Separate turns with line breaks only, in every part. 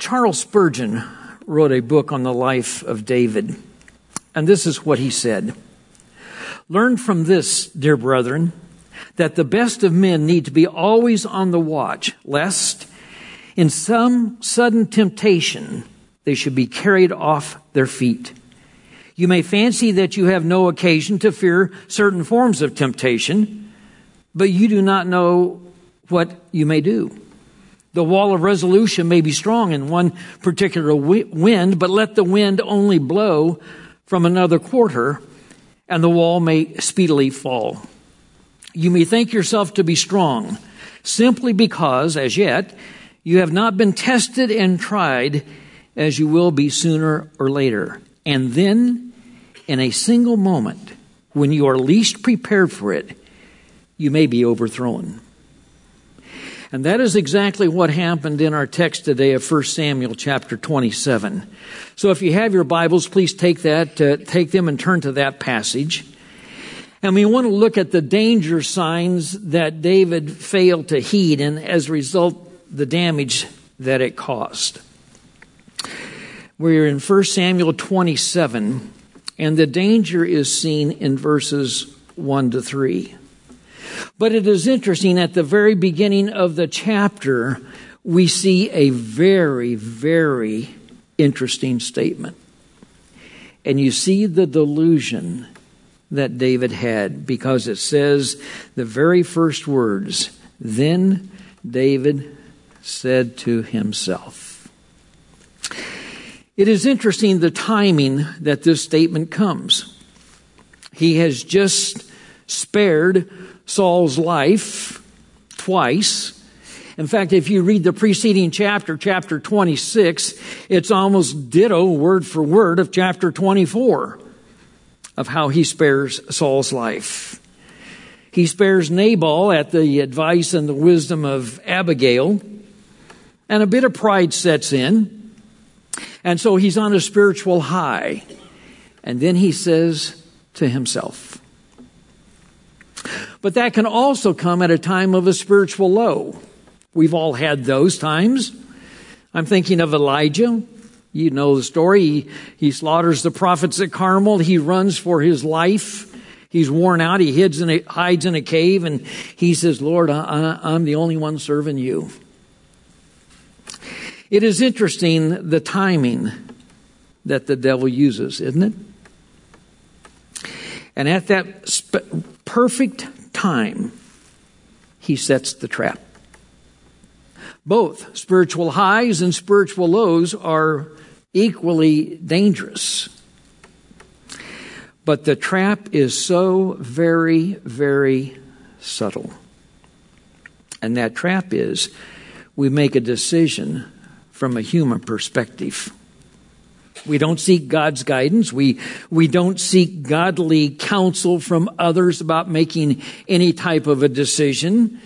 Charles Spurgeon wrote a book on the life of David, and this is what he said. Learn from this, dear brethren, that the best of men need to be always on the watch, lest in some sudden temptation they should be carried off their feet. You may fancy that you have no occasion to fear certain forms of temptation, but you do not know what you may do. The wall of resolution may be strong in one particular wind, but let the wind only blow from another quarter, and the wall may speedily fall. You may think yourself to be strong simply because, as yet, you have not been tested and tried as you will be sooner or later. And then in a single moment, when you are least prepared for it, you may be overthrown. And that is exactly what happened in our text today of 1 Samuel chapter 27. So if you have your Bibles, please take that, uh, take them and turn to that passage. And we want to look at the danger signs that David failed to heed and as a result, the damage that it caused. We're in 1 Samuel 27 and the danger is seen in verses 1 to 3. But it is interesting, at the very beginning of the chapter, we see a very, very interesting statement. And you see the delusion that David had because it says the very first words, then David said to himself. It is interesting the timing that this statement comes. He has just spared Saul's life twice. In fact, if you read the preceding chapter, chapter 26, it's almost ditto word for word of chapter 24 of how he spares Saul's life. He spares Nabal at the advice and the wisdom of Abigail, and a bit of pride sets in. And so he's on a spiritual high. And then he says to himself, but that can also come at a time of a spiritual low. We've all had those times. I'm thinking of Elijah. You know the story. He, he slaughters the prophets at Carmel. He runs for his life. He's worn out. He hides in a, hides in a cave and he says, Lord, I, I'm the only one serving you. It is interesting the timing that the devil uses, isn't it? And at that sp- perfect time, he sets the trap. Both spiritual highs and spiritual lows are equally dangerous. But the trap is so very, very subtle. And that trap is we make a decision from a human perspective. We don't seek God's guidance. We, we don't seek godly counsel from others about making any type of a decision.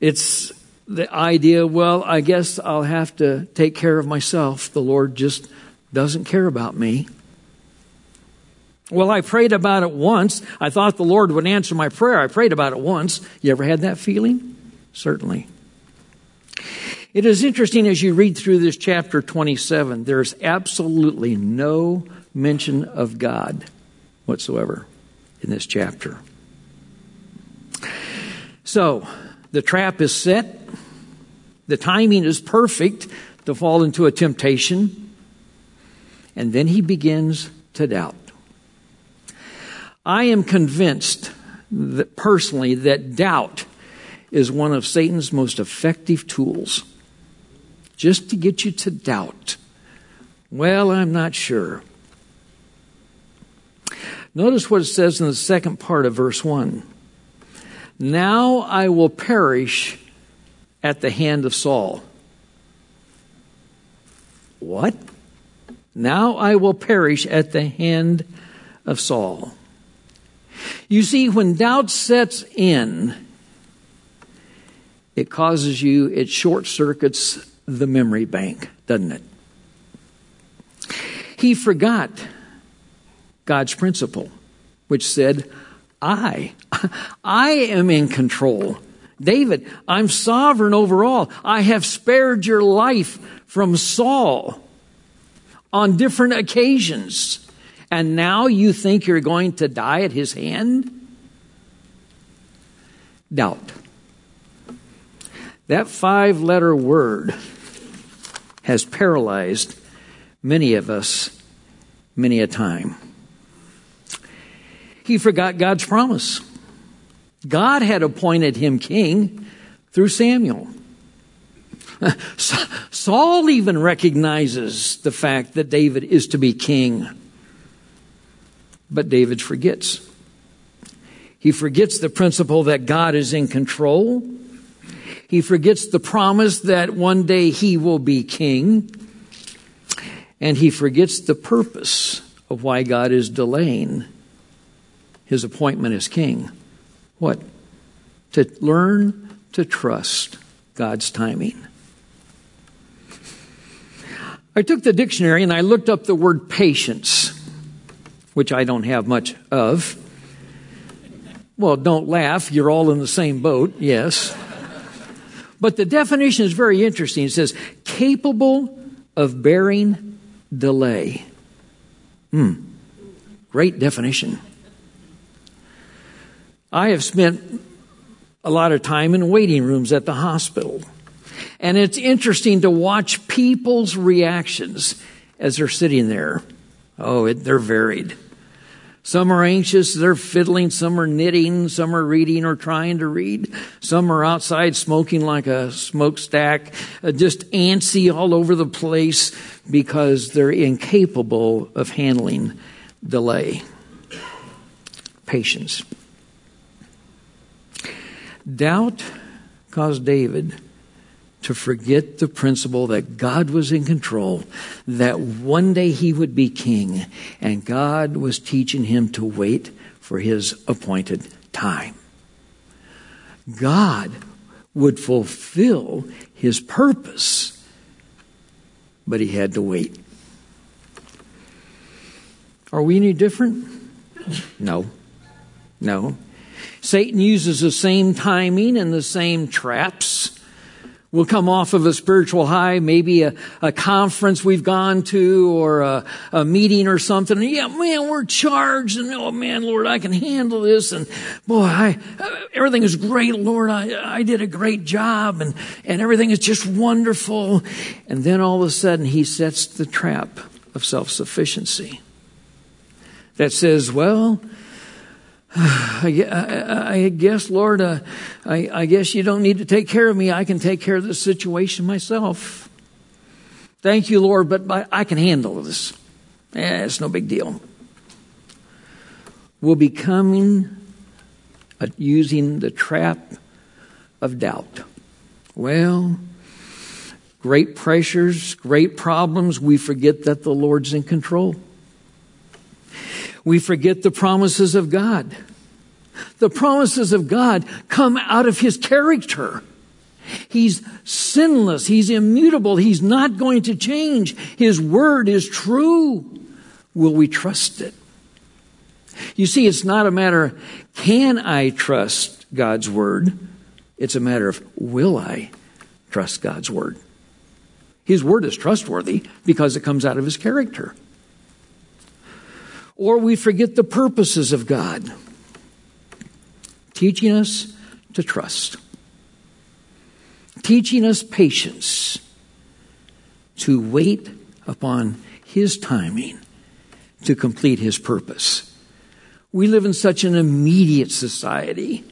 It's the idea, well, I guess I'll have to take care of myself. The Lord just doesn't care about me. Well, I prayed about it once. I thought the Lord would answer my prayer. I prayed about it once. You ever had that feeling? Certainly. It is interesting as you read through this chapter 27, there's absolutely no mention of God whatsoever in this chapter. So, the trap is set. The timing is perfect to fall into a temptation. And then he begins to doubt. I am convinced that personally that doubt is one of Satan's most effective tools just to get you to doubt. Well, I'm not sure. Notice what it says in the second part of verse 1. Now I will perish at the hand of Saul. What? Now I will perish at the hand of Saul. You see, when doubt sets in, it causes you, it short circuits the memory bank, doesn't it? He forgot God's principle, which said, I, I am in control. David, I'm sovereign over all. I have spared your life from Saul on different occasions. And now you think you're going to die at his hand? Doubt. That five letter word has paralyzed many of us many a time. He forgot God's promise. God had appointed him king through Samuel. Saul even recognizes the fact that David is to be king. But David forgets. He forgets the principle that God is in control. He forgets the promise that one day he will be king. And he forgets the purpose of why God is delaying his appointment as king. What? To learn to trust God's timing. I took the dictionary and I looked up the word patience, which I don't have much of. Well, don't laugh. You're all in the same boat, yes. But the definition is very interesting. It says, capable of bearing delay. Hmm. Great definition. I have spent a lot of time in waiting rooms at the hospital. And it's interesting to watch people's reactions as they're sitting there. Oh, it, they're varied. Some are anxious, they're fiddling, some are knitting, some are reading or trying to read, some are outside smoking like a smokestack, uh, just antsy all over the place because they're incapable of handling delay. Patience. Doubt caused David to forget the principle that God was in control, that one day he would be king, and God was teaching him to wait for his appointed time. God would fulfill his purpose, but he had to wait. Are we any different? No. No. Satan uses the same timing and the same traps We'll come off of a spiritual high, maybe a, a conference we've gone to or a, a, meeting or something. And yeah, man, we're charged and oh man, Lord, I can handle this. And boy, I, everything is great, Lord. I, I did a great job and, and everything is just wonderful. And then all of a sudden he sets the trap of self-sufficiency that says, well, I, I, I, guess, Lord, uh, I, I guess you don't need to take care of me. I can take care of this situation myself. Thank you, Lord, but I can handle this. Eh, it's no big deal. We'll be coming uh, using the trap of doubt. Well, great pressures, great problems, we forget that the Lord's in control. We forget the promises of God. The promises of God come out of His character. He's sinless. He's immutable. He's not going to change. His word is true. Will we trust it? You see, it's not a matter, can I trust God's word? It's a matter of, will I trust God's word? His word is trustworthy because it comes out of his character or we forget the purposes of God, teaching us to trust, teaching us patience, to wait upon His timing to complete His purpose. We live in such an immediate society.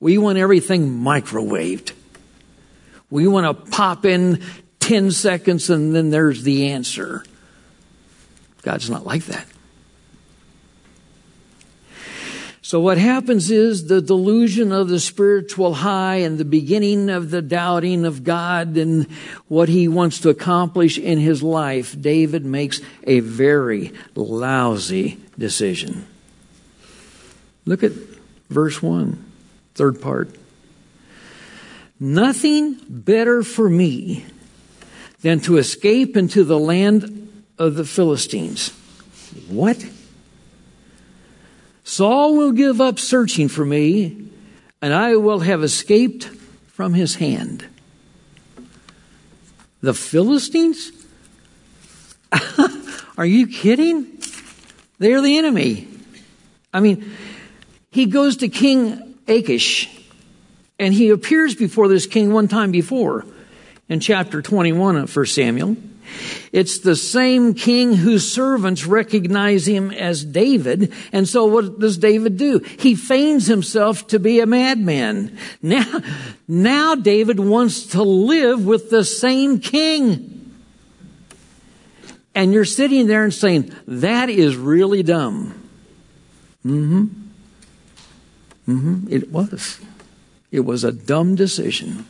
We want everything microwaved. We want to pop in 10 seconds and then there's the answer. God's not like that. So what happens is the delusion of the spiritual high and the beginning of the doubting of God and what he wants to accomplish in his life. David makes a very lousy decision. Look at verse 1, third part. Nothing better for me than to escape into the land of the Philistines. What? Saul will give up searching for me. and I will have escaped from his hand. The Philistines? Are you kidding? They're the enemy. I mean, he goes to King Achish and he appears before this king one time before in chapter 21 of 1 Samuel. It's the same king whose servants recognize him as David. And so what does David do? He feigns himself to be a madman. Now, now David wants to live with the same king. And you're sitting there and saying, that is really dumb. Mm-hmm. Mm-hmm. It was. It was a dumb decision.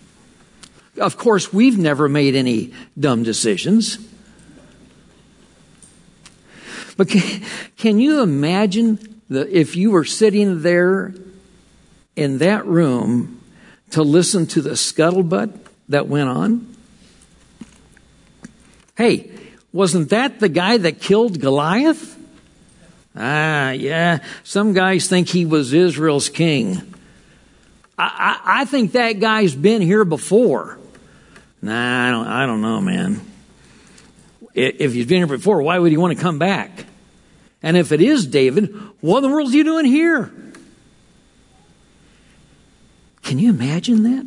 Of course, we've never made any dumb decisions. But can, can you imagine the, if you were sitting there in that room to listen to the scuttlebutt that went on? Hey, wasn't that the guy that killed Goliath? Ah, yeah. Some guys think he was Israel's king. I, I, I think that guy's been here before. Nah, I don't, I don't know, man. If he's been here before, why would he want to come back? And if it is David, what in the world are you doing here? Can you imagine that?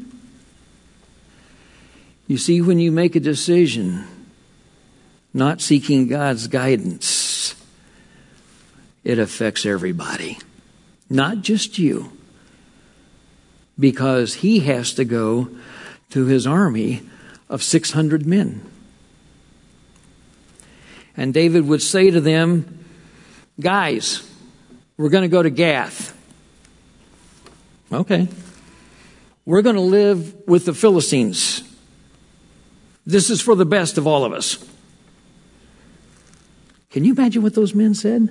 You see, when you make a decision not seeking God's guidance, it affects everybody, not just you, because he has to go to his army of 600 men. And David would say to them, Guys, we're going to go to Gath. Okay. We're going to live with the Philistines. This is for the best of all of us. Can you imagine what those men said?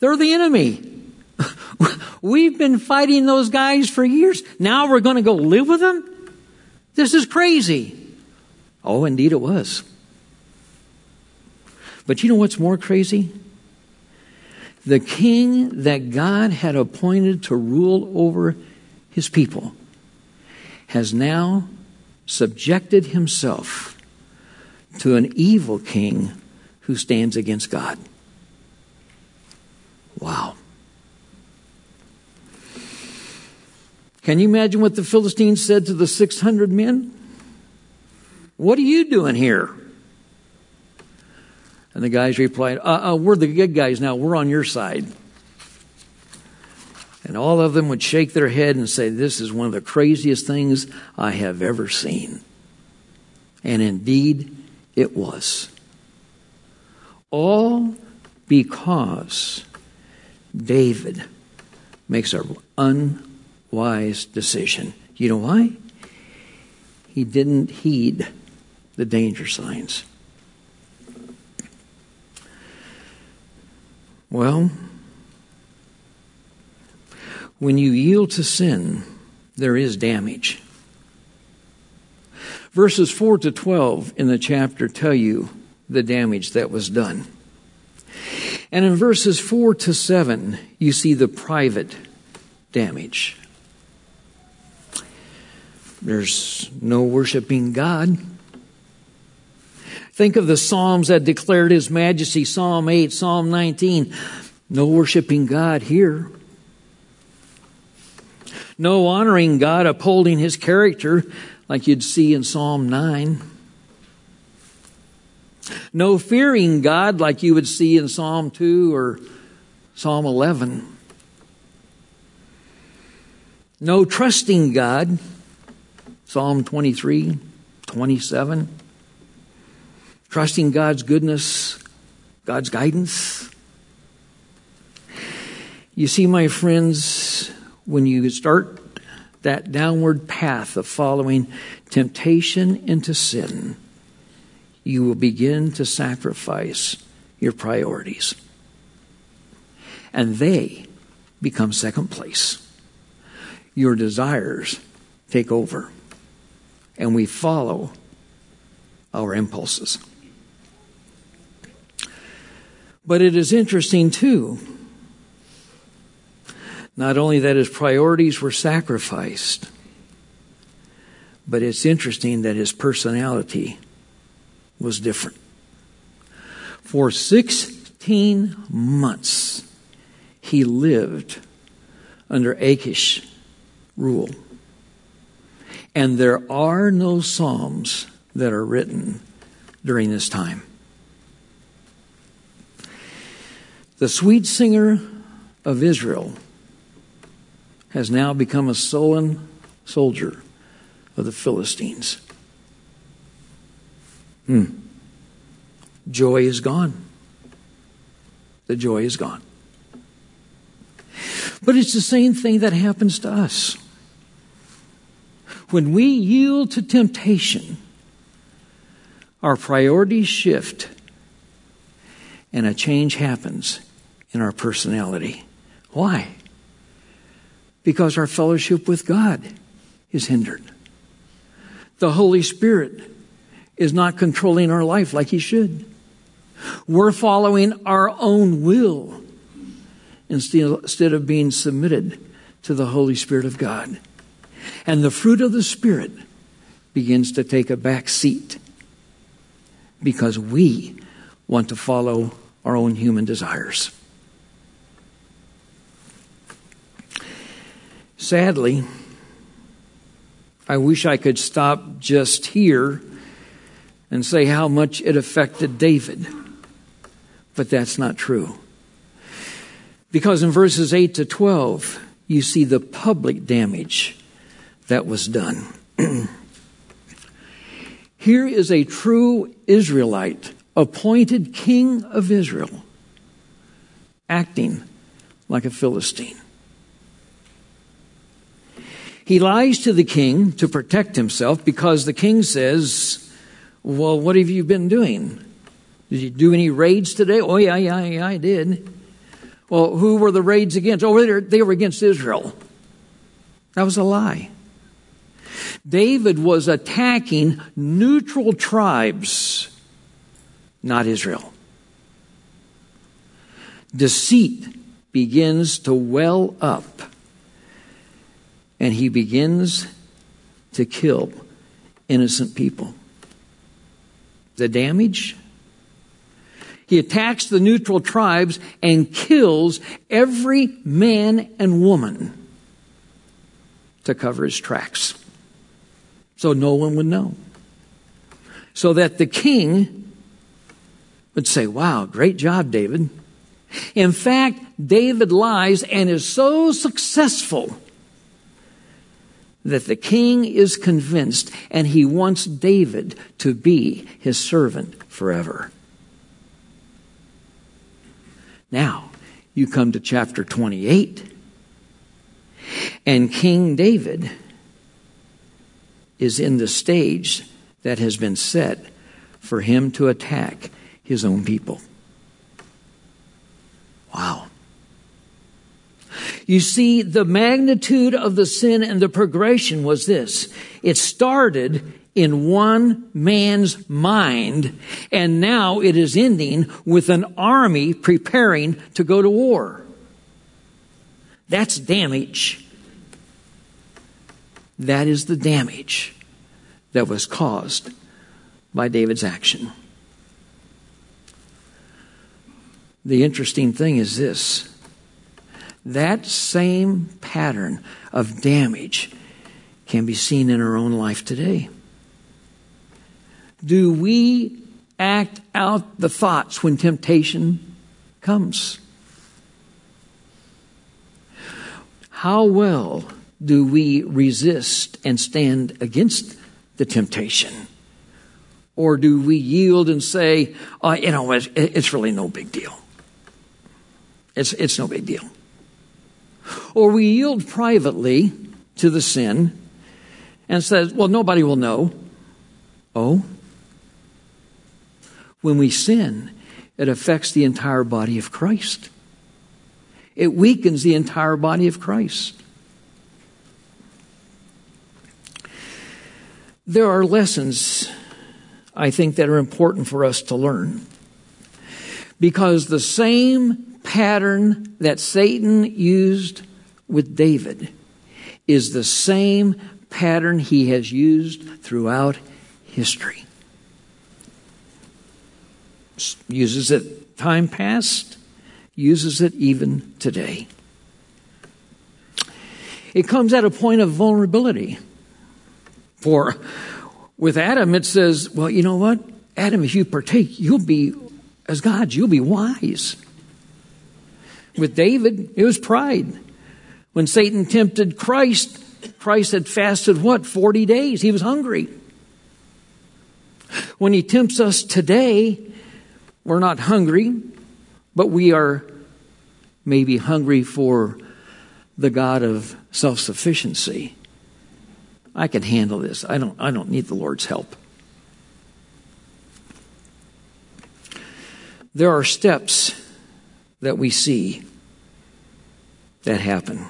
They're the enemy. We've been fighting those guys for years. Now we're going to go live with them? This is crazy. Oh, indeed it was. But you know what's more crazy? The king that God had appointed to rule over his people has now subjected himself to an evil king who stands against God. Wow. Can you imagine what the Philistines said to the 600 men? What are you doing here? And the guys replied, uh, uh, We're the good guys now. We're on your side. And all of them would shake their head and say, This is one of the craziest things I have ever seen. And indeed, it was. All because David makes an wise decision. You know why? He didn't heed the danger signs. Well, when you yield to sin, there is damage. Verses 4 to 12 in the chapter tell you the damage that was done. And in verses 4 to 7, you see the private damage. There's no worshiping God. Think of the Psalms that declared His majesty Psalm 8, Psalm 19. No worshiping God here. No honoring God, upholding His character like you'd see in Psalm 9. No fearing God like you would see in Psalm 2 or Psalm 11. No trusting God Psalm 23, 27. Trusting God's goodness, God's guidance. You see, my friends, when you start that downward path of following temptation into sin, you will begin to sacrifice your priorities. And they become second place. Your desires take over and we follow our impulses. But it is interesting, too, Not only that his priorities were sacrificed, but it's interesting that his personality was different. For 16 months, he lived under Achish rule. And there are no Psalms that are written during this time. The sweet singer of Israel has now become a sullen soldier of the Philistines. Hmm. Joy is gone. The joy is gone. But it's the same thing that happens to us. When we yield to temptation, our priorities shift and a change happens in our personality. Why? Because our fellowship with God is hindered. The Holy Spirit is not controlling our life like He should. We're following our own will instead of being submitted to the Holy Spirit of God. And the fruit of the Spirit begins to take a back seat because we want to follow our own human desires. Sadly, I wish I could stop just here and say how much it affected David, but that's not true. Because in verses 8 to 12, you see the public damage that was done. Here is a true Israelite, appointed king of Israel, acting like a Philistine. He lies to the king to protect himself because the king says, Well, what have you been doing? Did you do any raids today? Oh, yeah, yeah, yeah, I did. Well, who were the raids against? Oh, they were against Israel. That was a lie. David was attacking neutral tribes, not Israel. Deceit begins to well up, and he begins to kill innocent people. The damage? He attacks the neutral tribes and kills every man and woman to cover his tracks so no one would know. So that the king would say, Wow, great job, David. In fact, David lies and is so successful that the king is convinced and he wants David to be his servant forever. Now, you come to chapter 28, and King David is in the stage that has been set for him to attack his own people. Wow. You see, the magnitude of the sin and the progression was this. It started in one man's mind, and now it is ending with an army preparing to go to war. That's damage. That is the damage that was caused by David's action. The interesting thing is this that same pattern of damage can be seen in our own life today. Do we act out the thoughts when temptation comes? How well do we resist and stand against the temptation? Or do we yield and say, oh, you know, it's, it's really no big deal? It's, it's no big deal. Or we yield privately to the sin and says, well, nobody will know. Oh? When we sin, it affects the entire body of Christ. It weakens the entire body of Christ. There are lessons, I think, that are important for us to learn. Because the same pattern that Satan used with David is the same pattern he has used throughout history. Uses it time past, uses it even today. It comes at a point of vulnerability. For with Adam, it says, well, you know what? Adam, if you partake, you'll be, as gods, you'll be wise. With David, it was pride. When Satan tempted Christ, Christ had fasted what? 40 days. He was hungry. When he tempts us today, we're not hungry, but we are maybe hungry for the God of self sufficiency. I can handle this. I don't, I don't need the Lord's help. There are steps that we see that happen.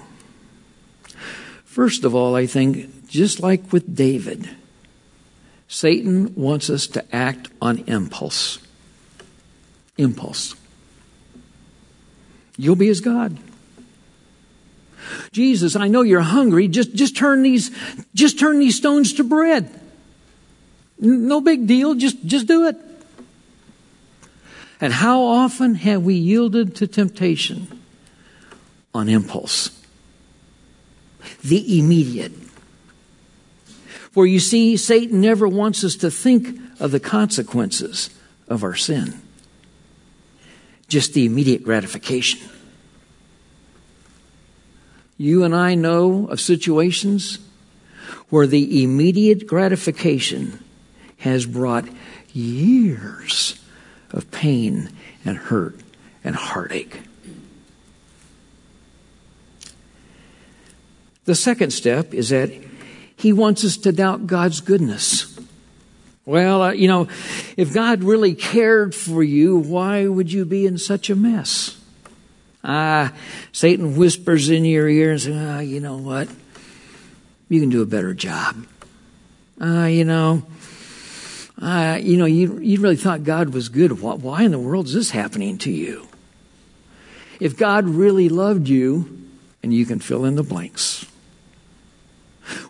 First of all, I think, just like with David, Satan wants us to act on impulse. Impulse. You'll be as God. Jesus, I know you're hungry. Just, just turn these, just turn these stones to bread. No big deal. Just, just do it. And how often have we yielded to temptation on impulse? The immediate. For you see, Satan never wants us to think of the consequences of our sin, just the immediate gratification. You and I know of situations where the immediate gratification has brought years of pain and hurt and heartache. The second step is that he wants us to doubt God's goodness. Well, uh, you know, if God really cared for you, why would you be in such a mess? Ah, Satan whispers in your ear and says, ah, you know what? You can do a better job. Ah, you know, uh, you know, you, you really thought God was good. Why in the world is this happening to you? If God really loved you, and you can fill in the blanks.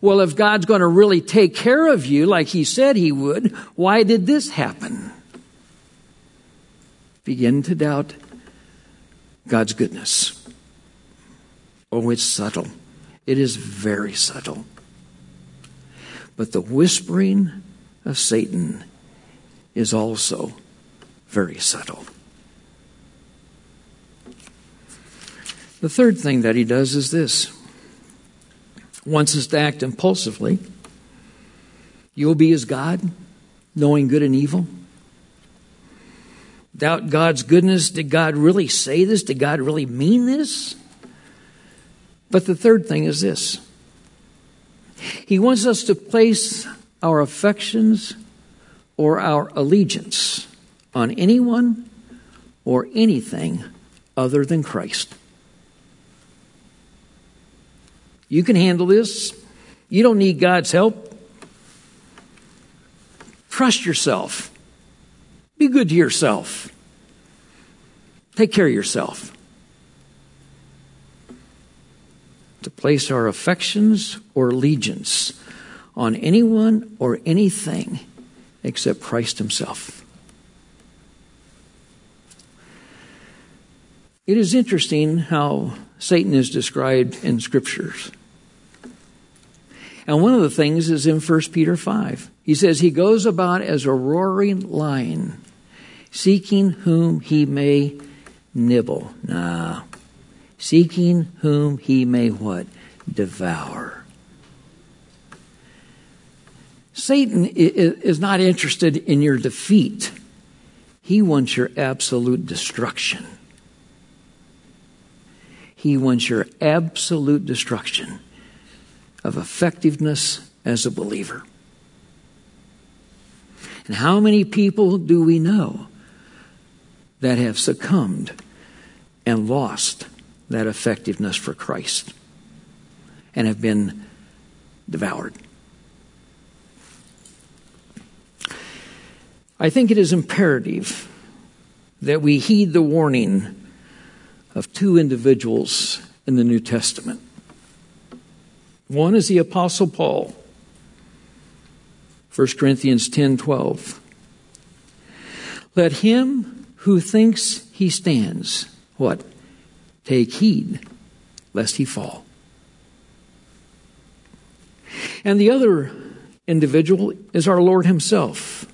Well, if God's going to really take care of you like He said He would, why did this happen? Begin to doubt God's goodness. Oh, it's subtle. It is very subtle. But the whispering of Satan is also very subtle. The third thing that he does is this wants us to act impulsively. You'll be as God, knowing good and evil. Doubt God's goodness. Did God really say this? Did God really mean this? But the third thing is this He wants us to place our affections or our allegiance on anyone or anything other than Christ. You can handle this. You don't need God's help. Trust yourself. Be good to yourself. Take care of yourself. To place our affections or allegiance on anyone or anything except Christ Himself. It is interesting how Satan is described in scriptures. And one of the things is in 1 Peter 5. He says, He goes about as a roaring lion, seeking whom he may nibble. Nah. Seeking whom he may what? Devour. Satan is not interested in your defeat. He wants your absolute destruction. He wants your absolute destruction of effectiveness as a believer. And how many people do we know that have succumbed and lost that effectiveness for Christ and have been devoured? I think it is imperative that we heed the warning of two individuals in the New Testament One is the Apostle Paul. 1 Corinthians 10 12. Let him who thinks he stands, what? Take heed lest he fall. And the other individual is our Lord Himself.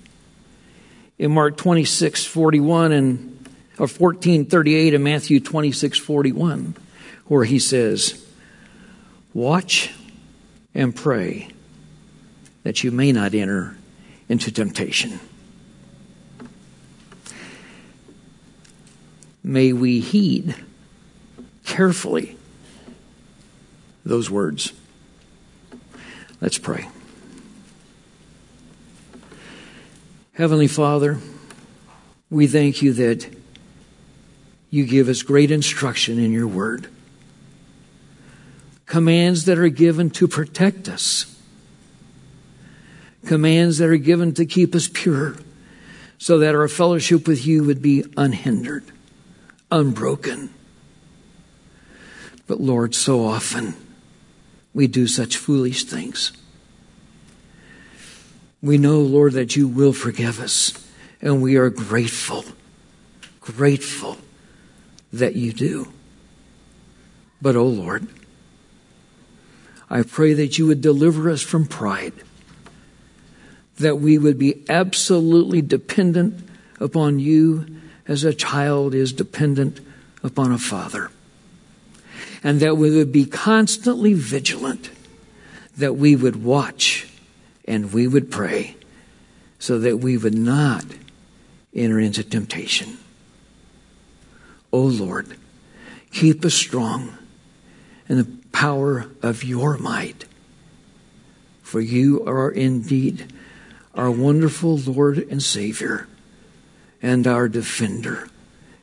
In Mark 26 41 and or 14 38 and Matthew 26 41, where He says, Watch and pray that you may not enter into temptation. May we heed carefully those words. Let's pray. Heavenly Father, we thank you that you give us great instruction in your word. Commands that are given to protect us. Commands that are given to keep us pure so that our fellowship with you would be unhindered, unbroken. But Lord, so often we do such foolish things. We know, Lord, that you will forgive us, and we are grateful, grateful that you do. But, oh Lord, I pray that you would deliver us from pride, that we would be absolutely dependent upon you as a child is dependent upon a father and that we would be constantly vigilant, that we would watch and we would pray so that we would not enter into temptation. O oh Lord, keep us strong in the power of your might. For you are indeed our wonderful Lord and Savior and our defender.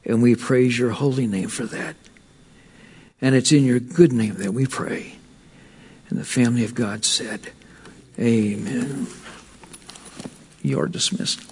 And we praise your holy name for that. And it's in your good name that we pray. And the family of God said, Amen. You are dismissed.